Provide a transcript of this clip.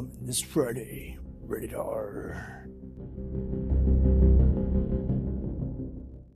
coming this Friday. Rated R.